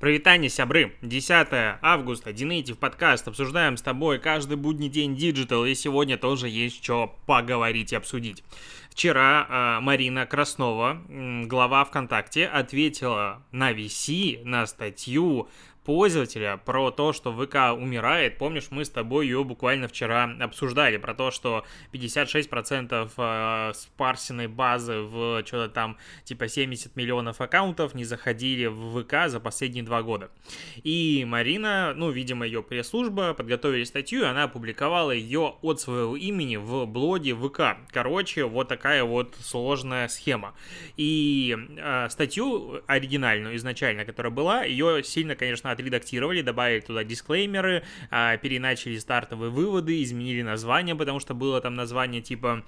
Прывітанне, сябры! 10 августа, DNative подкаст. Обсуждаем с тобой каждый будний день digital, и сегодня тоже есть что поговорить и обсудить. Вчера э, Марина Краснова, глава ВКонтакте, ответила на VC, на статью пользователя про то, что ВК умирает. Помнишь, мы с тобой ее буквально вчера обсуждали, про то, что 56% э, спарсенной базы в что-то там типа 70 миллионов аккаунтов не заходили в ВК за последние два года. И Марина, ну, видимо, ее пресс-служба подготовили статью, и она опубликовала ее от своего имени в блоге ВК. Короче, вот такая вот сложная схема. И э, статью оригинальную изначально, которая была, ее сильно, конечно, отредактировали, добавили туда дисклеймеры, а, переначали стартовые выводы, изменили название, потому что было там название типа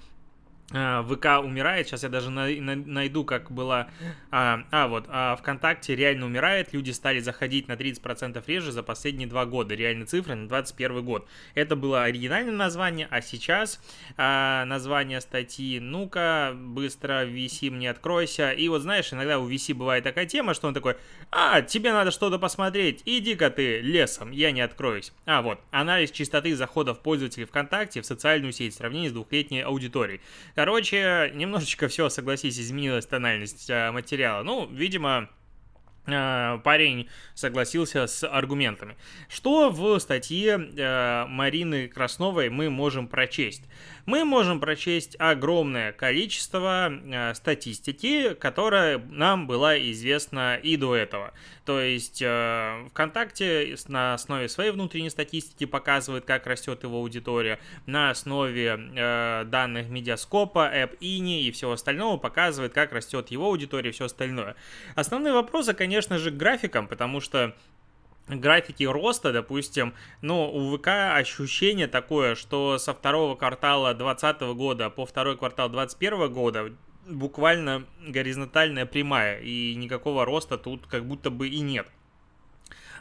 ВК умирает, сейчас я даже найду, как было, а, а вот, а, ВКонтакте реально умирает, люди стали заходить на 30% реже за последние два года, реальные цифры на 21 год. Это было оригинальное название, а сейчас а, название статьи, ну-ка, быстро, VC мне откройся, и вот знаешь, иногда у VC бывает такая тема, что он такой, а, тебе надо что-то посмотреть, иди-ка ты лесом, я не откроюсь. А вот, анализ частоты заходов пользователей ВКонтакте в социальную сеть в сравнении с двухлетней аудиторией. Короче, немножечко все, согласись, изменилась тональность э, материала. Ну, видимо, э, парень согласился с аргументами. Что в статье э, Марины Красновой мы можем прочесть? мы можем прочесть огромное количество статистики, которая нам была известна и до этого. То есть э, ВКонтакте на основе своей внутренней статистики показывает, как растет его аудитория, на основе э, данных Медиаскопа, App Ini и всего остального показывает, как растет его аудитория и все остальное. Основные вопросы, конечно же, к графикам, потому что графики роста, допустим, ну, у ВК ощущение такое, что со второго квартала 2020 года по второй квартал 2021 года буквально горизонтальная прямая, и никакого роста тут как будто бы и нет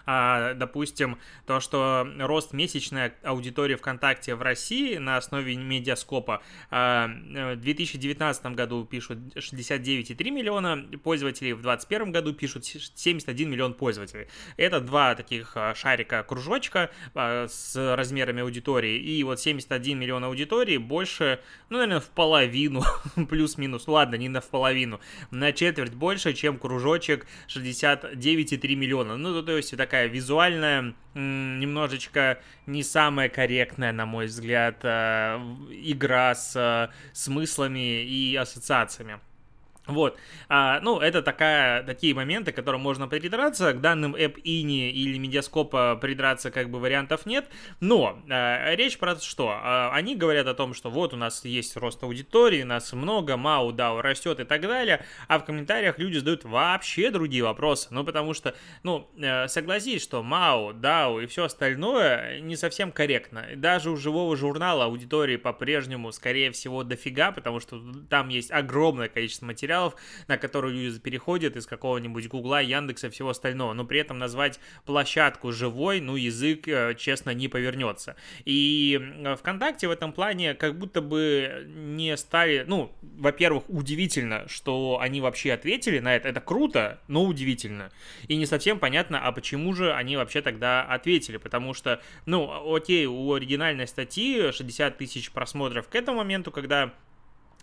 а, допустим, то, что рост месячной аудитории ВКонтакте в России на основе медиаскопа а, в 2019 году пишут 69,3 миллиона пользователей, в 2021 году пишут 71 миллион пользователей. Это два таких а, шарика кружочка а, с размерами аудитории, и вот 71 миллион аудитории больше, ну, наверное, в половину, плюс-минус, ладно, не на в половину, на четверть больше, чем кружочек 69,3 миллиона. Ну, то есть, это такая визуальная, немножечко не самая корректная, на мой взгляд, э, игра с э, смыслами и ассоциациями. Вот, а, ну, это такая, такие моменты, к которым можно придраться, к данным App Ini или Медиаскопа придраться как бы вариантов нет, но а, речь про что? А, они говорят о том, что вот у нас есть рост аудитории, нас много, MAU, DAO растет и так далее, а в комментариях люди задают вообще другие вопросы, ну, потому что, ну, э, согласись, что MAU, DAO и все остальное не совсем корректно, даже у живого журнала аудитории по-прежнему, скорее всего, дофига, потому что там есть огромное количество материалов, материалов, на которые люди переходят из какого-нибудь Гугла, Яндекса и всего остального. Но при этом назвать площадку живой, ну, язык, э, честно, не повернется. И ВКонтакте в этом плане как будто бы не стали, ну, во-первых, удивительно, что они вообще ответили на это. Это круто, но удивительно. И не совсем понятно, а почему же они вообще тогда ответили. Потому что, ну, окей, у оригинальной статьи 60 тысяч просмотров к этому моменту, когда Э,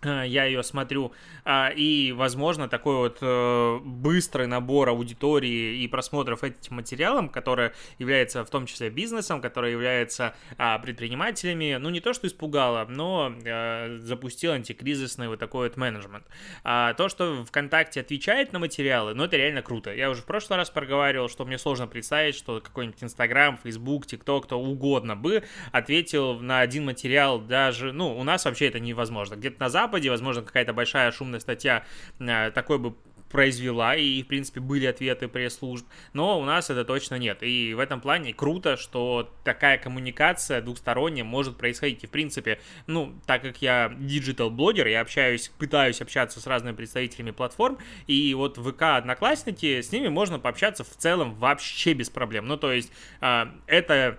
я ее смотрю, а, и, возможно, такой вот э, быстрый набор аудитории и просмотров этим материалам, который является в том числе бизнесом, который является а, предпринимателями, ну, не то, что испугало, но э, запустил антикризисный вот такой вот менеджмент. А то, что ВКонтакте отвечает на материалы, ну, это реально круто. Я уже в прошлый раз проговаривал, что мне сложно представить, что какой-нибудь Инстаграм, Фейсбук, ТикТок, кто угодно бы ответил на один материал даже, ну, у нас вообще это невозможно. Где-то на Западе Западе, возможно, какая-то большая шумная статья э, такой бы произвела, и, в принципе, были ответы пресс-служб, но у нас это точно нет. И в этом плане круто, что такая коммуникация двухсторонняя может происходить. И, в принципе, ну, так как я digital-блогер, я общаюсь, пытаюсь общаться с разными представителями платформ, и вот ВК Одноклассники, с ними можно пообщаться в целом вообще без проблем. Ну, то есть, э, это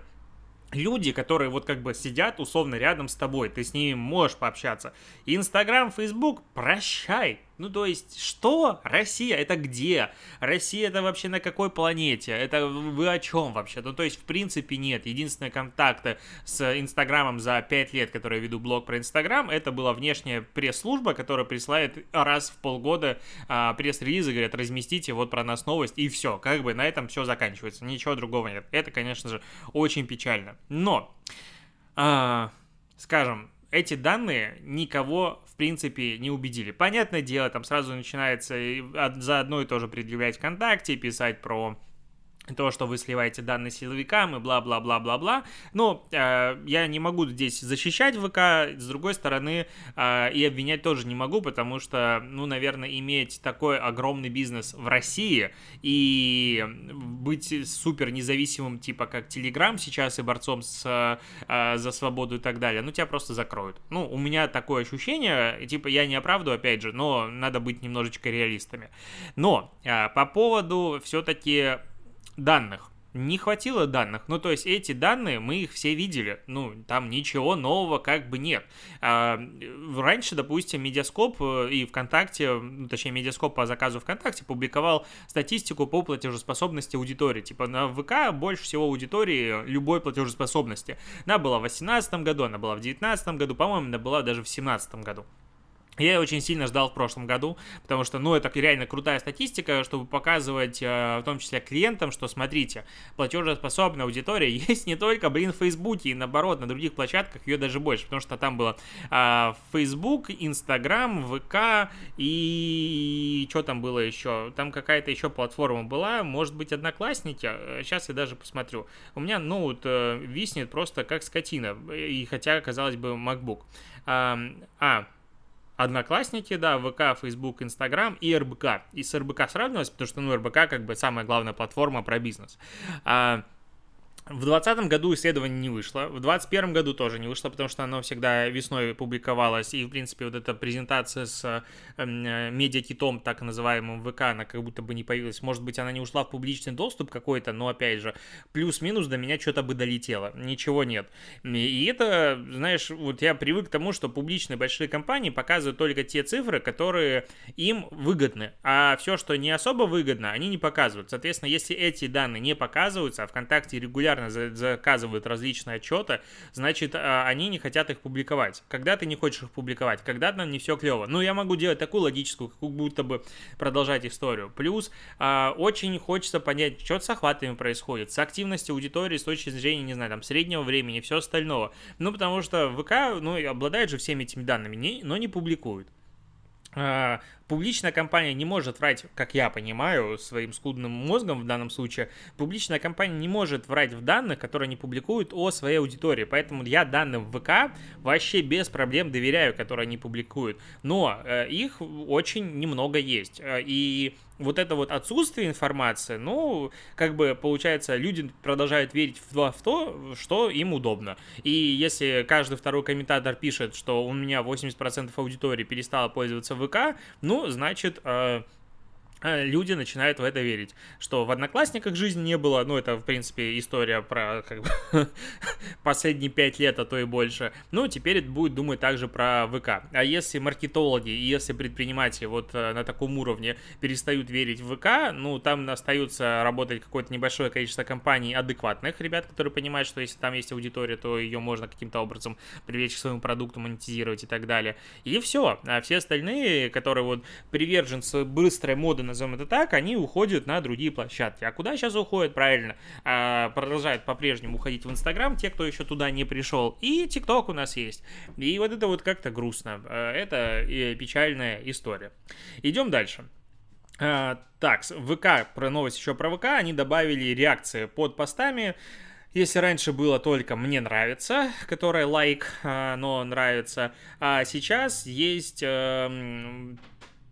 люди, которые вот как бы сидят условно рядом с тобой, ты с ними можешь пообщаться. Инстаграм, Фейсбук, прощай, Ну, то есть, что? Россия? Это где? Россия это вообще на какой планете? Это вы о чем вообще? Ну, то есть, в принципе, нет. Единственные контакты с Инстаграмом за 5 лет, которые я веду блог про Инстаграм, это была внешняя пресс-служба, которая присылает раз в полгода а, пресс-релизы, говорят, разместите вот про нас новость, и все. Как бы на этом все заканчивается. Ничего другого нет. Это, конечно же, очень печально. Но, а, скажем, эти данные никого, принципе, не убедили. Понятное дело, там сразу начинается за одно и то же предъявлять ВКонтакте, писать про то, что вы сливаете данные силовикам и бла-бла-бла-бла-бла. Но э, я не могу здесь защищать ВК, с другой стороны, э, и обвинять тоже не могу, потому что, ну, наверное, иметь такой огромный бизнес в России и быть супер независимым, типа как Телеграм сейчас и борцом с, э, за свободу и так далее, ну, тебя просто закроют. Ну, у меня такое ощущение, типа, я не оправдываю, опять же, но надо быть немножечко реалистами. Но э, по поводу все-таки данных. Не хватило данных. Ну, то есть эти данные, мы их все видели. Ну, там ничего нового как бы нет. А, раньше, допустим, Mediascope э, и ВКонтакте, ну, точнее, Mediascope по заказу ВКонтакте публиковал статистику по платежеспособности аудитории. Типа на ВК больше всего аудитории любой платежеспособности. Она была в 2018 году, она была в 2019 году, по-моему, она была даже в 2017 году. Я очень сильно ждал в прошлом году, потому что, ну, это реально крутая статистика, чтобы показывать, э, в том числе клиентам, что, смотрите, платежеспособная аудитория есть не только, блин, в Фейсбуке, и наоборот, на других площадках ее даже больше, потому что там было э, Facebook, Instagram, ВК и что там было еще? Там какая-то еще платформа была, может быть, Одноклассники, сейчас я даже посмотрю. У меня ноут э, виснет просто как скотина, и хотя, казалось бы, MacBook. А, а Одноклассники, да, ВК, Фейсбук, Инстаграм и РБК. И с РБК сравнивалось, потому что, ну, РБК как бы самая главная платформа про бизнес. А, в 2020 году исследование не вышло, в 2021 году тоже не вышло, потому что оно всегда весной публиковалось, и, в принципе, вот эта презентация с э, медиакитом, так называемым ВК, она как будто бы не появилась. Может быть, она не ушла в публичный доступ какой-то, но, опять же, плюс-минус до меня что-то бы долетело. Ничего нет. И это, знаешь, вот я привык к тому, что публичные большие компании показывают только те цифры, которые им выгодны, а все, что не особо выгодно, они не показывают. Соответственно, если эти данные не показываются, а ВКонтакте регулярно регулярно заказывают различные отчеты, значит, а, они не хотят их публиковать. Когда ты не хочешь их публиковать, когда там не все клево. Ну, я могу делать такую логическую, как будто бы продолжать историю. Плюс а, очень хочется понять, что с охватами происходит, с активностью аудитории с точки зрения, не знаю, там, среднего времени все остального. Ну, потому что ВК, ну, обладает же всеми этими данными, но не публикует. Публичная компания не может врать, как я понимаю, своим скудным мозгом в данном случае, публичная компания не может врать в данных, которые они публикуют о своей аудитории. Поэтому я данным ВК вообще без проблем доверяю, которые они публикуют. Но э, их очень немного есть. Э, и вот это вот отсутствие информации, ну, как бы получается, люди продолжают верить в, в то, что им удобно. И если каждый второй комментатор пишет, что у меня 80% аудитории перестала пользоваться ВК, ну, значит, Э, люди начинают в это верить, что в Одноклассниках жизни не было, ну, это, в принципе, история про, как бы, последние пять лет, а то и больше, ну, теперь это будет думать также про ВК. А если маркетологи и если предприниматели вот э, на таком уровне перестают верить в ВК, ну, там остаются работать какое-то небольшое количество компаний адекватных ребят, которые понимают, что если там есть аудитория, то ее можно каким-то образом привлечь к своему продукту, монетизировать и так далее. И все. А все остальные, которые вот приверженцы быстрой моды назовем это так, они уходят на другие площадки. А куда сейчас уходят? Правильно, а, продолжают по-прежнему уходить в Инстаграм, те, кто еще туда не пришел. И ТикТок у нас есть. И вот это вот как-то грустно. А, это печальная история. Идем дальше. А, так, ВК, про новость еще про ВК, они добавили реакции под постами. Если раньше было только «мне нравится», которое лайк, но нравится, а сейчас есть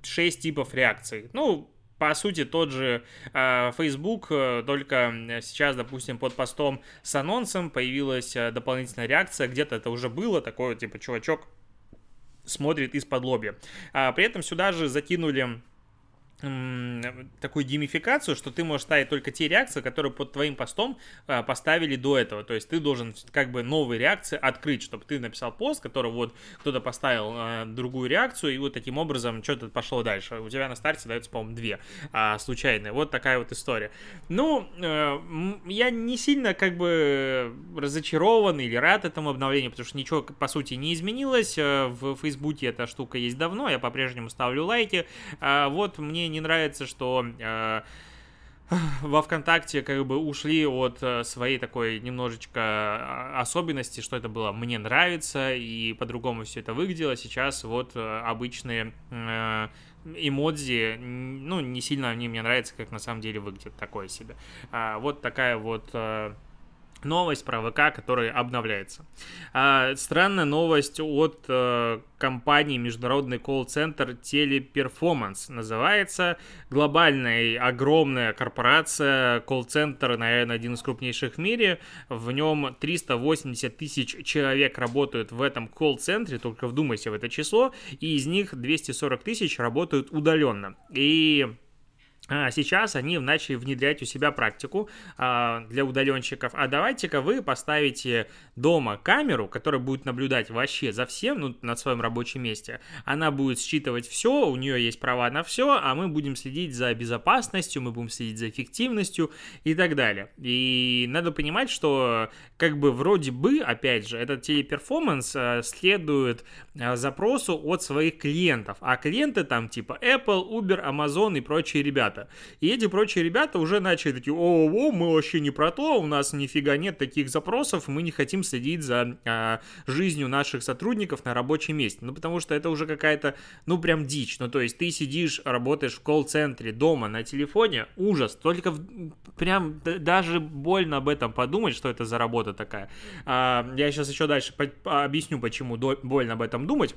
6 типов реакций. Ну, по сути, тот же э, Facebook, э, только сейчас, допустим, под постом с анонсом появилась э, дополнительная реакция, где-то это уже было, такое, типа, чувачок смотрит из-под лобья. А, при этом сюда же закинули такую геймификацию, что ты можешь ставить только те реакции, которые под твоим постом а, поставили до этого. То есть ты должен как бы новые реакции открыть, чтобы ты написал пост, который вот кто-то поставил а, другую реакцию, и вот таким образом что-то пошло дальше. У тебя на старте дается, по-моему, две а, случайные. Вот такая вот история. Ну, э, я не сильно как бы разочарован или рад этому обновлению, потому что ничего, по сути, не изменилось. Э, в Фейсбуке эта штука есть давно, я по-прежнему ставлю лайки. Вот мне не нравится, что э, во ВКонтакте как бы ушли от э, своей такой немножечко а, особенности, что это было «мне нравится», и по-другому все это выглядело. Сейчас вот э, обычные э, эмодзи, ну, не сильно они мне нравятся, как на самом деле выглядят такое себе. А, вот такая вот новость про ВК, который обновляется. А, странная новость от а, компании международный колл-центр Teleperformance. Называется глобальная огромная корпорация, колл-центр, наверное, один из крупнейших в мире. В нем 380 тысяч человек работают в этом колл-центре, только вдумайся в это число, и из них 240 тысяч работают удаленно. И сейчас они начали внедрять у себя практику а, для удаленщиков. А давайте-ка вы поставите дома камеру, которая будет наблюдать вообще за всем ну, на своем рабочем месте. Она будет считывать все, у нее есть права на все, а мы будем следить за безопасностью, мы будем следить за эффективностью и так далее. И надо понимать, что как бы вроде бы, опять же, этот телеперформанс а, следует а, запросу от своих клиентов. А клиенты там типа Apple, Uber, Amazon и прочие ребята ребята. И эти прочие ребята уже начали такие, о, мы вообще не про то, у нас нифига нет таких запросов, мы не хотим следить за а, жизнью наших сотрудников на рабочем месте. Ну, потому что это уже какая-то, ну, прям дичь. Ну, то есть ты сидишь, работаешь в колл-центре дома на телефоне, ужас. Только в, прям даже больно об этом подумать, что это за работа такая. А, я сейчас еще дальше по- объясню, почему до- больно об этом думать.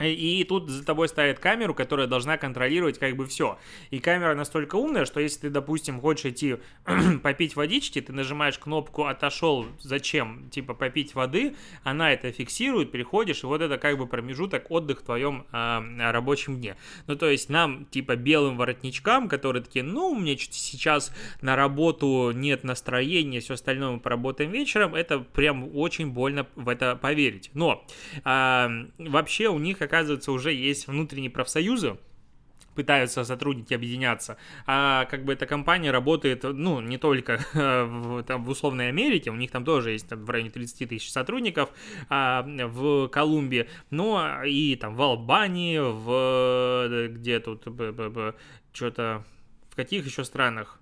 И тут за тобой ставят камеру, которая должна контролировать как бы все. И камера настолько умная, что если ты, допустим, хочешь идти попить водички, ты нажимаешь кнопку «отошел», зачем? Типа попить воды, она это фиксирует, приходишь, и вот это как бы промежуток отдых в твоем э, рабочем дне. Ну, то есть нам, типа, белым воротничкам, которые такие, ну, мне сейчас на работу нет настроения, все остальное мы поработаем вечером, это прям очень больно в это поверить. Но э, вообще у них, оказывается, уже есть внутренние профсоюзы, пытаются сотрудники объединяться, а как бы эта компания работает, ну, не только в, там, в условной Америке, у них там тоже есть там, в районе 30 тысяч сотрудников а, в Колумбии, но и там в Албании, в где тут, что-то, в каких еще странах?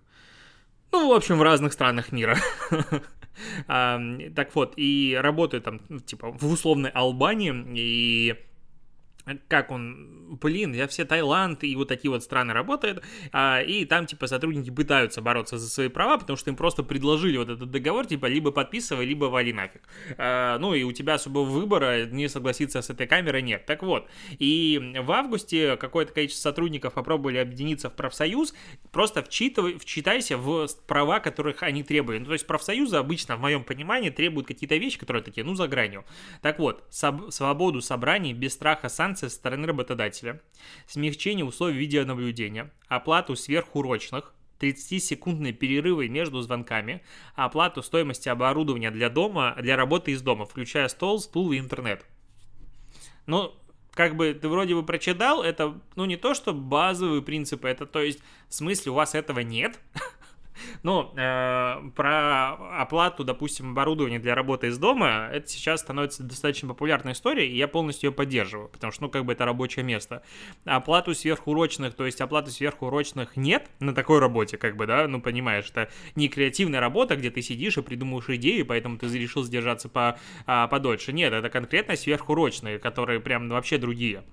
Ну, в общем, в разных странах мира. так вот, и работают там, типа, в условной Албании, и как он, блин, я все Таиланд и вот такие вот страны работают, а, и там, типа, сотрудники пытаются бороться за свои права, потому что им просто предложили вот этот договор, типа, либо подписывай, либо вали нафиг. А, ну, и у тебя особого выбора не согласиться с этой камерой нет. Так вот, и в августе какое-то количество сотрудников попробовали объединиться в профсоюз, просто вчитывай, вчитайся в права, которых они требуют. Ну, то есть профсоюзы обычно, в моем понимании, требуют какие-то вещи, которые такие, ну, за гранью. Так вот, свободу собраний без страха санкций со стороны работодателя, смягчение условий видеонаблюдения, оплату сверхурочных, 30-секундные перерывы между звонками, оплату стоимости оборудования для дома, для работы из дома, включая стол, стул и интернет. Ну, как бы ты вроде бы прочитал, это, ну, не то, что базовые принципы, это, то есть, в смысле, у вас этого нет, Но э, про оплату, допустим, оборудования для работы из дома, это сейчас становится достаточно популярной историей, и я полностью ее поддерживаю, потому что, ну, как бы это рабочее место. Оплату сверхурочных, то есть оплаты сверхурочных нет на такой работе, как бы, да, ну, понимаешь, это не креативная работа, где ты сидишь и придумываешь идеи, поэтому ты решил сдержаться по, а, подольше. Нет, это конкретно сверхурочные, которые прям вообще другие.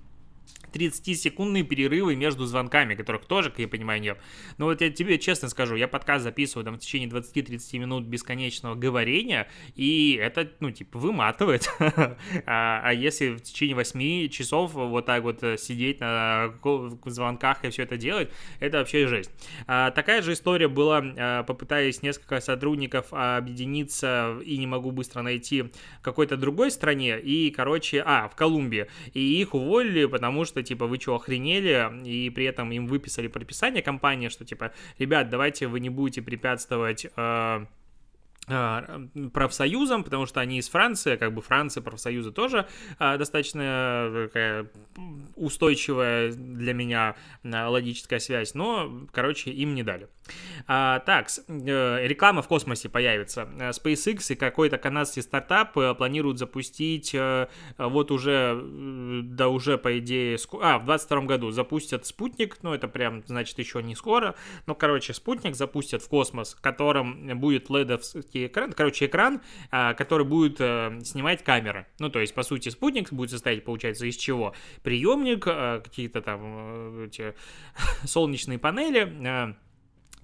30-секундные перерывы между звонками, которых тоже, как я понимаю, нет. Но вот я тебе честно скажу, я подкаст записываю там в течение 20-30 минут бесконечного говорения, и это, ну, типа, выматывает. а, а если в течение 8 часов вот так вот э, сидеть на звонках и все это делать, это вообще жесть. А, такая же история была, а, попытаясь несколько сотрудников объединиться и не могу быстро найти какой-то другой стране, и, короче, а, в Колумбии, и их уволили, потому что типа, вы что, охренели? И при этом им выписали прописание компании, что, типа, ребят, давайте вы не будете препятствовать э, а, профсоюзам, потому что они из Франции, как бы Франция, профсоюзы тоже а, достаточно э, устойчивая для меня а, логическая связь, но, короче, им не дали. А, так, э, реклама в космосе появится. Э, SpaceX и какой-то канадский стартап планируют запустить вот уже, да уже по идее, а, в 22 году запустят спутник, ну это прям, значит, еще не скоро, но, короче, спутник запустят в космос, в котором будет ледовский плоский экран, короче, экран, а, который будет э, снимать камера. Ну, то есть, по сути, спутник будет состоять, получается, из чего? Приемник, э, какие-то там э, эти солнечные панели,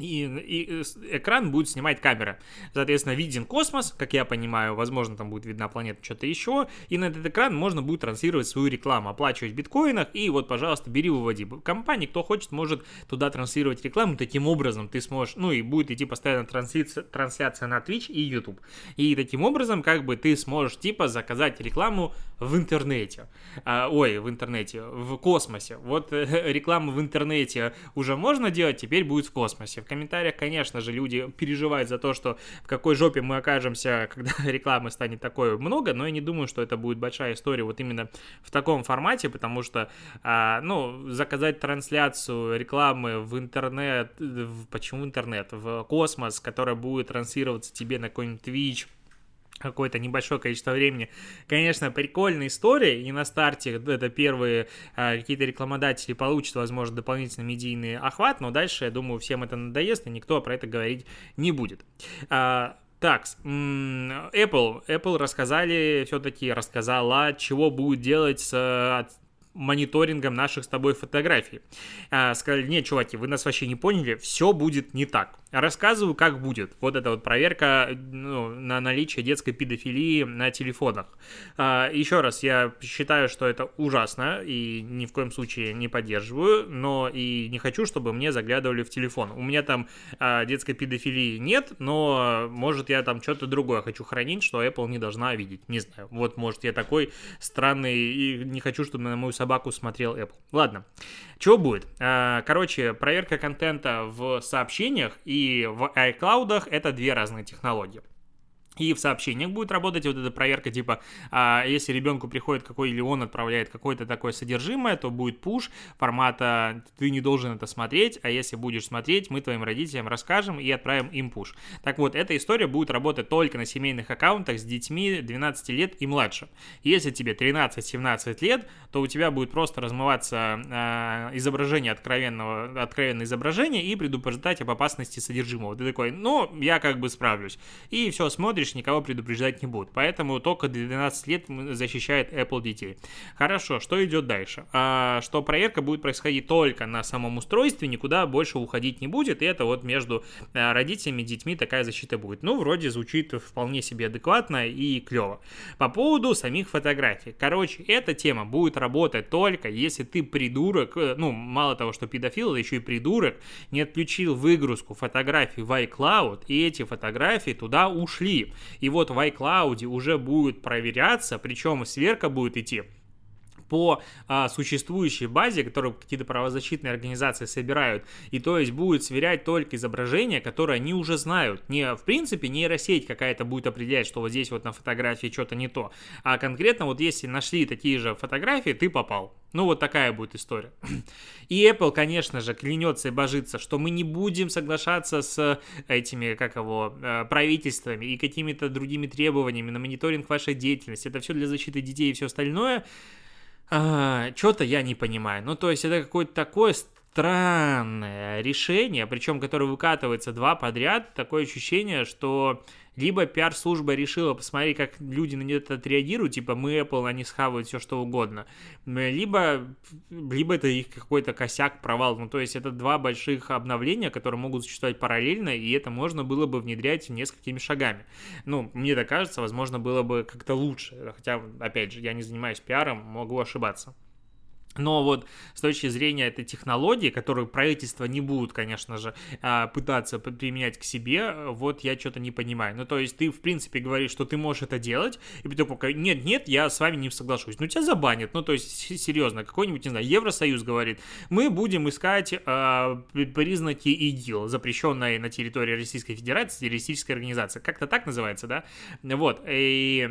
и, и экран будет снимать камера. Соответственно, виден космос, как я понимаю, возможно, там будет видна планета, что-то еще, и на этот экран можно будет транслировать свою рекламу, оплачивать в биткоинах, и вот, пожалуйста, бери, выводи. Компании, кто хочет, может туда транслировать рекламу, таким образом ты сможешь, ну и будет идти постоянно трансляция, трансляция на Twitch и YouTube. И таким образом, как бы ты сможешь, типа, заказать рекламу в интернете. А, ой, в интернете, в космосе. Вот э, рекламу в интернете уже можно делать, теперь будет в космосе. Комментариях, конечно же, люди переживают за то, что в какой жопе мы окажемся, когда рекламы станет такое много, но я не думаю, что это будет большая история вот именно в таком формате, потому что, а, ну, заказать трансляцию рекламы в интернет, в, почему интернет, в космос, которая будет транслироваться тебе на какой-нибудь Twitch, какое-то небольшое количество времени. Конечно, прикольная история, и на старте это первые а, какие-то рекламодатели получат, возможно, дополнительный медийный охват, но дальше, я думаю, всем это надоест, и никто про это говорить не будет. А, так, Apple, Apple рассказали, все-таки рассказала, чего будет делать с мониторингом наших с тобой фотографий. А, сказали, нет, чуваки, вы нас вообще не поняли, все будет не так. Рассказываю, как будет. Вот эта вот проверка ну, на наличие детской педофилии на телефонах. А, еще раз, я считаю, что это ужасно и ни в коем случае не поддерживаю, но и не хочу, чтобы мне заглядывали в телефон. У меня там а, детской педофилии нет, но может я там что-то другое хочу хранить, что Apple не должна видеть. Не знаю. Вот может я такой странный и не хочу, чтобы на мою собаку смотрел Apple. Ладно. Чего будет? А, короче, проверка контента в сообщениях и в iCloud это две разные технологии. И в сообщениях будет работать вот эта проверка, типа, а, если ребенку приходит какой или он отправляет какое-то такое содержимое, то будет пуш формата «ты не должен это смотреть», а если будешь смотреть, мы твоим родителям расскажем и отправим им пуш. Так вот, эта история будет работать только на семейных аккаунтах с детьми 12 лет и младше. Если тебе 13-17 лет, то у тебя будет просто размываться а, изображение откровенного, откровенное изображение и предупреждать об опасности содержимого. Ты такой, ну, я как бы справлюсь. И все, смотришь, смотришь, никого предупреждать не будут. Поэтому только до 12 лет защищает Apple детей. Хорошо, что идет дальше? А, что проверка будет происходить только на самом устройстве, никуда больше уходить не будет, и это вот между а, родителями и детьми такая защита будет. Ну, вроде звучит вполне себе адекватно и клево. По поводу самих фотографий. Короче, эта тема будет работать только если ты придурок, э, ну, мало того, что педофил, еще и придурок, не отключил выгрузку фотографий в iCloud, и эти фотографии туда ушли. И вот в iCloud уже будет проверяться, причем сверка будет идти по а, существующей базе, которую какие-то правозащитные организации собирают, и то есть будет сверять только изображения, которые они уже знают. Не в принципе нейросеть какая-то будет определять, что вот здесь вот на фотографии что-то не то, а конкретно вот если нашли такие же фотографии, ты попал. Ну, вот такая будет история. И Apple, конечно же, клянется и божится, что мы не будем соглашаться с этими, как его, э, правительствами и какими-то другими требованиями на мониторинг вашей деятельности. Это все для защиты детей и все остальное. Что-то я не понимаю. Ну, то есть это какое-то такое странное решение, причем которое выкатывается два подряд. Такое ощущение, что либо пиар-служба решила посмотреть, как люди на это отреагируют, типа мы Apple, они схавают все что угодно, либо, либо это их какой-то косяк, провал. Ну, то есть это два больших обновления, которые могут существовать параллельно, и это можно было бы внедрять несколькими шагами. Ну, мне так кажется, возможно, было бы как-то лучше. Хотя, опять же, я не занимаюсь пиаром, могу ошибаться. Но вот с точки зрения этой технологии, которую правительство не будут, конечно же, а, пытаться применять к себе, вот я что-то не понимаю. Ну, то есть ты, в принципе, говоришь, что ты можешь это делать, и потом пока нет, нет, я с вами не соглашусь. Ну, тебя забанят. Ну, то есть, серьезно, какой-нибудь, не знаю, Евросоюз говорит, мы будем искать э, признаки ИГИЛ, запрещенной на территории Российской Федерации террористической организации. Как-то так называется, да? Вот. И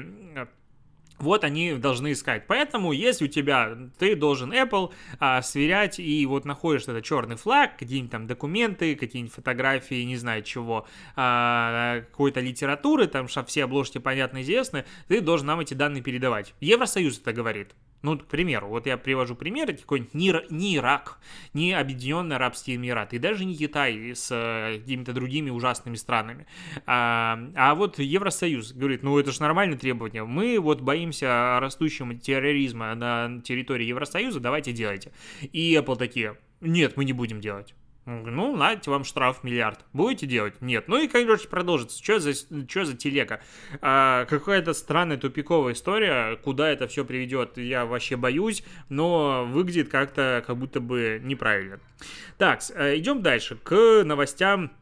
вот они должны искать. Поэтому, если у тебя, ты должен Apple а, сверять и вот находишь этот черный флаг, какие-нибудь там документы, какие-нибудь фотографии, не знаю чего, а, какой-то литературы, там, все обложки понятно известны, ты должен нам эти данные передавать. Евросоюз это говорит. Ну, к примеру, вот я привожу примеры, какой-нибудь не, не Ирак, не Объединенные Арабские Эмираты, и даже не Китай с э, какими-то другими ужасными странами. А, а вот Евросоюз говорит, ну это же нормальное требование, мы вот боимся растущего терроризма на территории Евросоюза, давайте делайте. И Apple такие, нет, мы не будем делать. Ну, нате вам штраф миллиард. Будете делать? Нет. Ну и, короче, продолжится. Что за, что за телега? А, какая-то странная тупиковая история. Куда это все приведет, я вообще боюсь. Но выглядит как-то как будто бы неправильно. Так, э, идем дальше. К новостям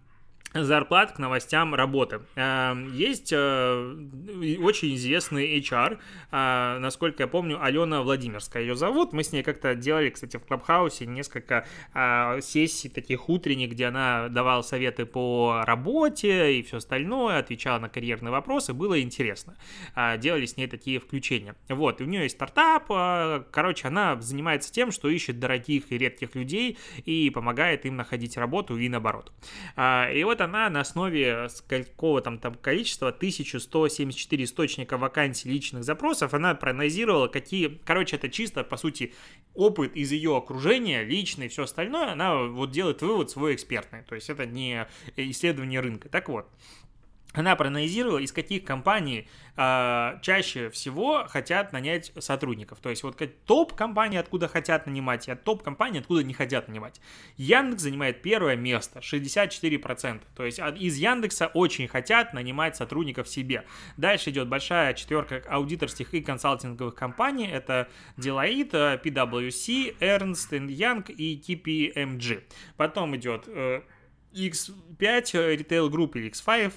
зарплат к новостям работы. Эм, есть э, очень известный HR, э, насколько я помню, Алена Владимирская ее зовут. Мы с ней как-то делали, кстати, в Клабхаусе несколько э, сессий таких утренних, где она давала советы по работе и все остальное, отвечала на карьерные вопросы. Было интересно. Делали с ней такие включения. Вот, у нее есть стартап. Короче, она занимается тем, что ищет дорогих и редких людей и помогает им находить работу и наоборот. И вот она на основе какого там, там количества, 1174 источника вакансий личных запросов, она проанализировала, какие, короче, это чисто, по сути, опыт из ее окружения, личный все остальное, она вот делает вывод свой экспертный, то есть это не исследование рынка. Так вот, она проанализировала, из каких компаний э, чаще всего хотят нанять сотрудников. То есть вот топ-компании, откуда хотят нанимать, и топ-компании, откуда не хотят нанимать. Яндекс занимает первое место, 64%. То есть из Яндекса очень хотят нанимать сотрудников себе. Дальше идет большая четверка аудиторских и консалтинговых компаний. Это Deloitte, PwC, Ernst Young и KPMG. Потом идет... Э, X5, Retail Group или X5,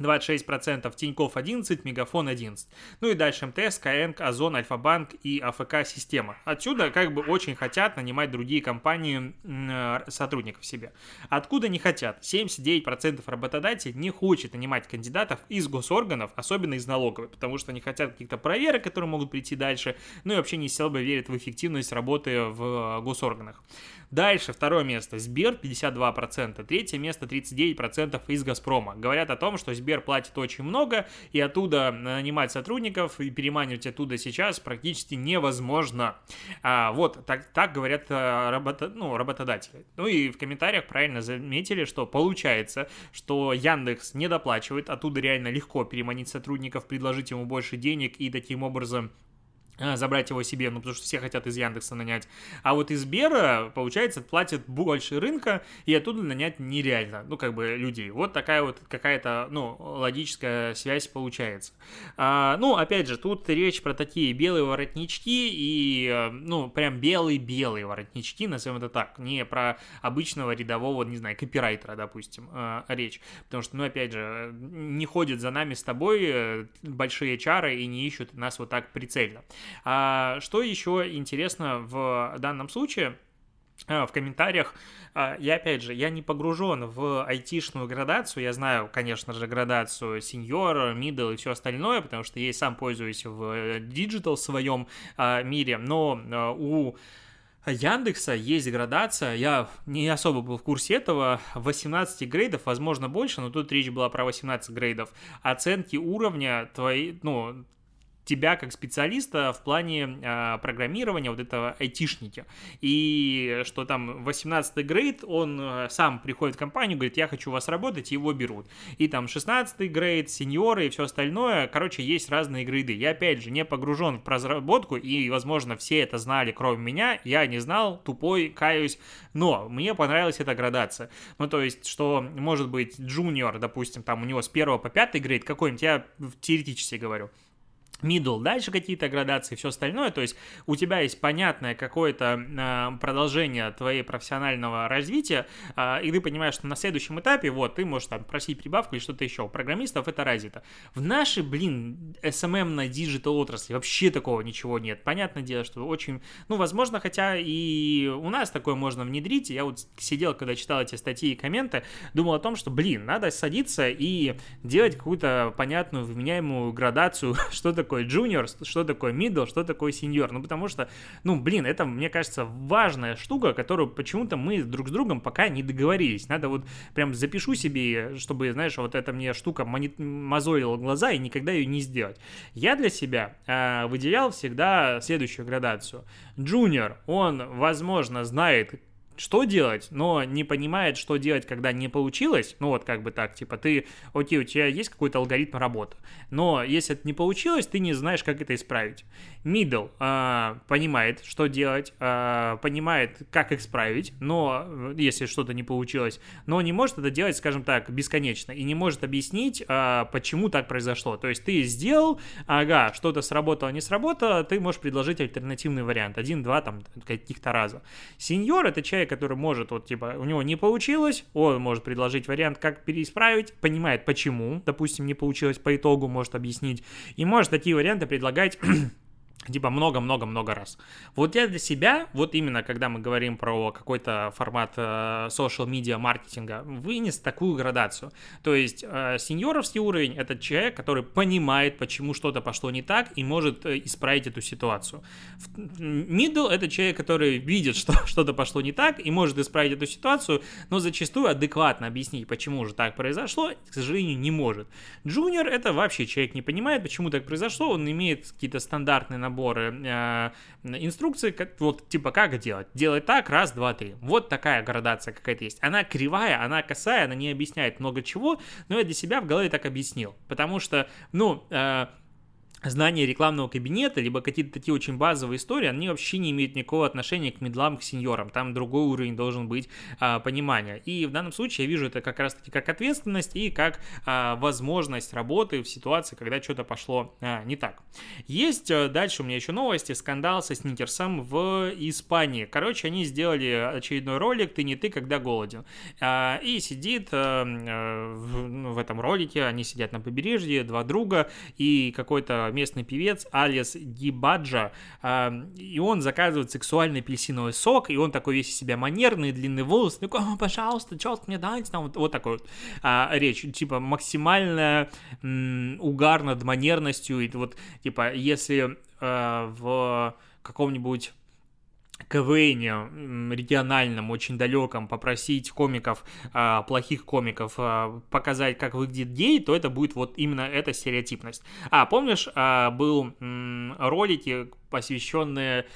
26%, Тиньков 11, Мегафон 11. Ну и дальше МТС, КНК, Озон, Альфа-банк и АФК система. Отсюда как бы очень хотят нанимать другие компании э, сотрудников себе. Откуда не хотят? 79% работодателей не хочет нанимать кандидатов из госорганов, особенно из налоговой, потому что они хотят каких-то проверок, которые могут прийти дальше, ну и вообще не слабо верят в эффективность работы в госорганах. Дальше второе место Сбер 52%, третье место 39% из Газпрома. Говорят о том, что Сбер платит очень много, и оттуда нанимать сотрудников и переманивать оттуда сейчас практически невозможно. А, вот, так, так говорят э, работа, ну, работодатели. Ну и в комментариях правильно заметили, что получается, что Яндекс не доплачивает, оттуда реально легко переманить сотрудников, предложить ему больше денег и таким образом забрать его себе, ну, потому что все хотят из Яндекса нанять. А вот из Сбера, получается, платят больше рынка, и оттуда нанять нереально, ну, как бы, людей. Вот такая вот какая-то, ну, логическая связь получается. А, ну, опять же, тут речь про такие белые воротнички и, э, ну, прям белые-белые воротнички, назовем это так, не про обычного рядового, не знаю, копирайтера, допустим, э, речь. Потому что, ну, опять же, не ходят за нами с тобой э, большие эйчары и не ищут нас вот так прицельно. А, что еще интересно в данном случае? А, в комментариях, а, я опять же, я не погружен в айтишную градацию, я знаю, конечно же, градацию senior, middle и все остальное, потому что я и сам пользуюсь в digital своем а, мире, но у Яндекса есть градация, я не особо был в курсе этого, 18 грейдов, возможно больше, но тут речь была про 18 грейдов, оценки уровня твоей, ну, тебя как специалиста в плане э, программирования, вот этого айтишники. И что там 18 грейд, он э, сам приходит в компанию, говорит, я хочу у вас работать, его берут. И там 16 грейд, сеньоры и все остальное, короче, есть разные грейды. Я, опять же, не погружен в разработку, и, возможно, все это знали, кроме меня, я не знал, тупой, каюсь, но мне понравилась эта градация. Ну, то есть, что, может быть, junior, допустим, там у него с 1 по 5 grade какой-нибудь, я теоретически говорю, middle, дальше какие-то градации, все остальное, то есть у тебя есть понятное какое-то э, продолжение твоей профессионального развития, э, и ты понимаешь, что на следующем этапе, вот, ты можешь там просить прибавку или что-то еще. У программистов это развито. В нашей, блин, SMM на digital отрасли вообще такого ничего нет. Понятное дело, что очень, ну, возможно, хотя и у нас такое можно внедрить. Я вот сидел, когда читал эти статьи и комменты, думал о том, что, блин, надо садиться и делать какую-то понятную, вменяемую градацию, что такое junior, что такое middle, что такое senior. Ну, потому что, ну, блин, это, мне кажется, важная штука, которую почему-то мы друг с другом пока не договорились. Надо вот прям запишу себе, чтобы, знаешь, вот эта мне штука мозолила глаза и никогда ее не сделать. Я для себя э, выделял всегда следующую градацию. Junior, он, возможно, знает, что делать, но не понимает, что делать, когда не получилось, ну вот как бы так, типа ты, окей, у тебя есть какой-то алгоритм работы, но если это не получилось, ты не знаешь, как это исправить. Middle э, понимает, что делать, э, понимает, как исправить, но э, если что-то не получилось, но не может это делать, скажем так, бесконечно и не может объяснить, э, почему так произошло. То есть ты сделал, ага, что-то сработало, не сработало, ты можешь предложить альтернативный вариант, один-два там каких-то раза. Сеньор это человек, который может, вот, типа, у него не получилось, он может предложить вариант, как переисправить, понимает, почему, допустим, не получилось по итогу, может объяснить, и может такие варианты предлагать типа много-много-много раз. Вот я для себя, вот именно когда мы говорим про какой-то формат э, social media маркетинга, вынес такую градацию. То есть э, сеньоровский уровень это человек, который понимает, почему что-то пошло не так и может э, исправить эту ситуацию. Middle это человек, который видит, что что-то пошло не так и может исправить эту ситуацию, но зачастую адекватно объяснить, почему же так произошло, к сожалению, не может. Junior это вообще человек не понимает, почему так произошло, он имеет какие-то стандартные наборы э, инструкций, вот типа как делать. Делать так, раз, два, три. Вот такая градация какая-то есть. Она кривая, она косая, она не объясняет много чего, но я для себя в голове так объяснил. Потому что, ну, э, знание рекламного кабинета, либо какие-то такие очень базовые истории, они вообще не имеют никакого отношения к медлам, к сеньорам. Там другой уровень должен быть а, понимания. И в данном случае я вижу это как раз-таки как ответственность и как а, возможность работы в ситуации, когда что-то пошло а, не так. Есть а, дальше у меня еще новости. Скандал со Сникерсом в Испании. Короче, они сделали очередной ролик «Ты не ты, когда голоден». А, и сидит а, в, ну, в этом ролике, они сидят на побережье, два друга, и какой-то местный певец Алис Гибаджа, и он заказывает сексуальный апельсиновый сок, и он такой весь из себя манерный, длинный волос, такой, пожалуйста, что мне дать, там, вот, вот такой вот а, речь, типа максимальная м, угар над манерностью, и вот, типа, если а, в каком-нибудь КВН региональном, очень далеком, попросить комиков, а, плохих комиков, а, показать, как выглядит гей, то это будет вот именно эта стереотипность. А, помнишь, а, был ролики, посвященные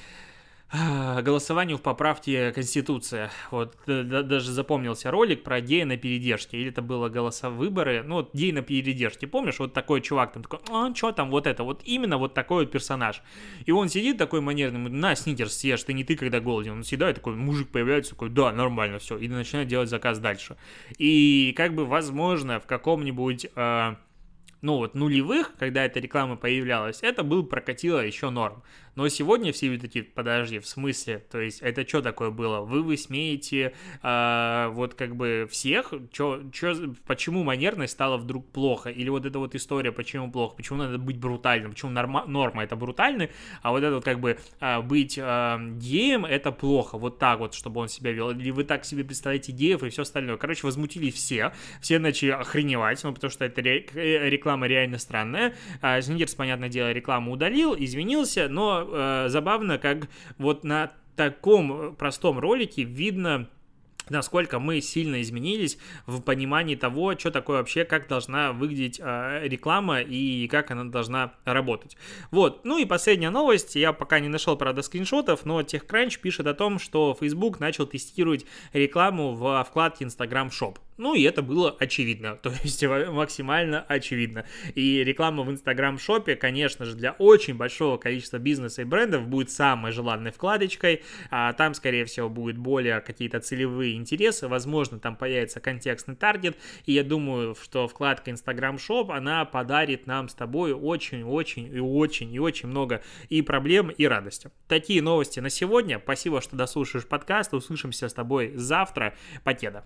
голосованию в поправке Конституции. Вот даже запомнился ролик про гея на передержке. Или это было голосовыборы. Ну, вот гей на передержке. Помнишь, вот такой чувак там такой, а, что там, вот это, вот именно вот такой вот персонаж. И он сидит такой манерный, на, сникерс съешь, ты не ты, когда голоден. Он съедает, такой мужик появляется, такой, да, нормально, все. И начинает делать заказ дальше. И как бы, возможно, в каком-нибудь... Э, ну вот нулевых, когда эта реклама появлялась, это был прокатило еще норм. Но сегодня все люди такие, подожди, в смысле? То есть это что такое было? Вы высмеете э, вот как бы всех? Чё, чё, почему манерность стала вдруг плохо? Или вот эта вот история, почему плохо? Почему надо быть брутальным? Почему норма, норма это брутальный, а вот это вот как бы э, быть э, геем это плохо? Вот так вот, чтобы он себя вел. Или вы так себе представляете геев и все остальное? Короче, возмутились все. Все начали охреневать, ну потому что это э, реклама реально странная. А, Зингерс, понятное дело, рекламу удалил, извинился, но э, забавно, как вот на таком простом ролике видно насколько мы сильно изменились в понимании того, что такое вообще, как должна выглядеть э, реклама и как она должна работать. Вот, ну и последняя новость, я пока не нашел, правда, скриншотов, но TechCrunch пишет о том, что Facebook начал тестировать рекламу в вкладке Instagram Shop. Ну, и это было очевидно, то есть максимально очевидно. И реклама в Инстаграм-шопе, конечно же, для очень большого количества бизнеса и брендов будет самой желанной вкладочкой. А там, скорее всего, будет более какие-то целевые интересы, возможно, там появится контекстный таргет. И я думаю, что вкладка Инстаграм-шоп, она подарит нам с тобой очень-очень и очень и очень много и проблем, и радости. Такие новости на сегодня. Спасибо, что дослушаешь подкаст. Услышимся с тобой завтра. Покеда.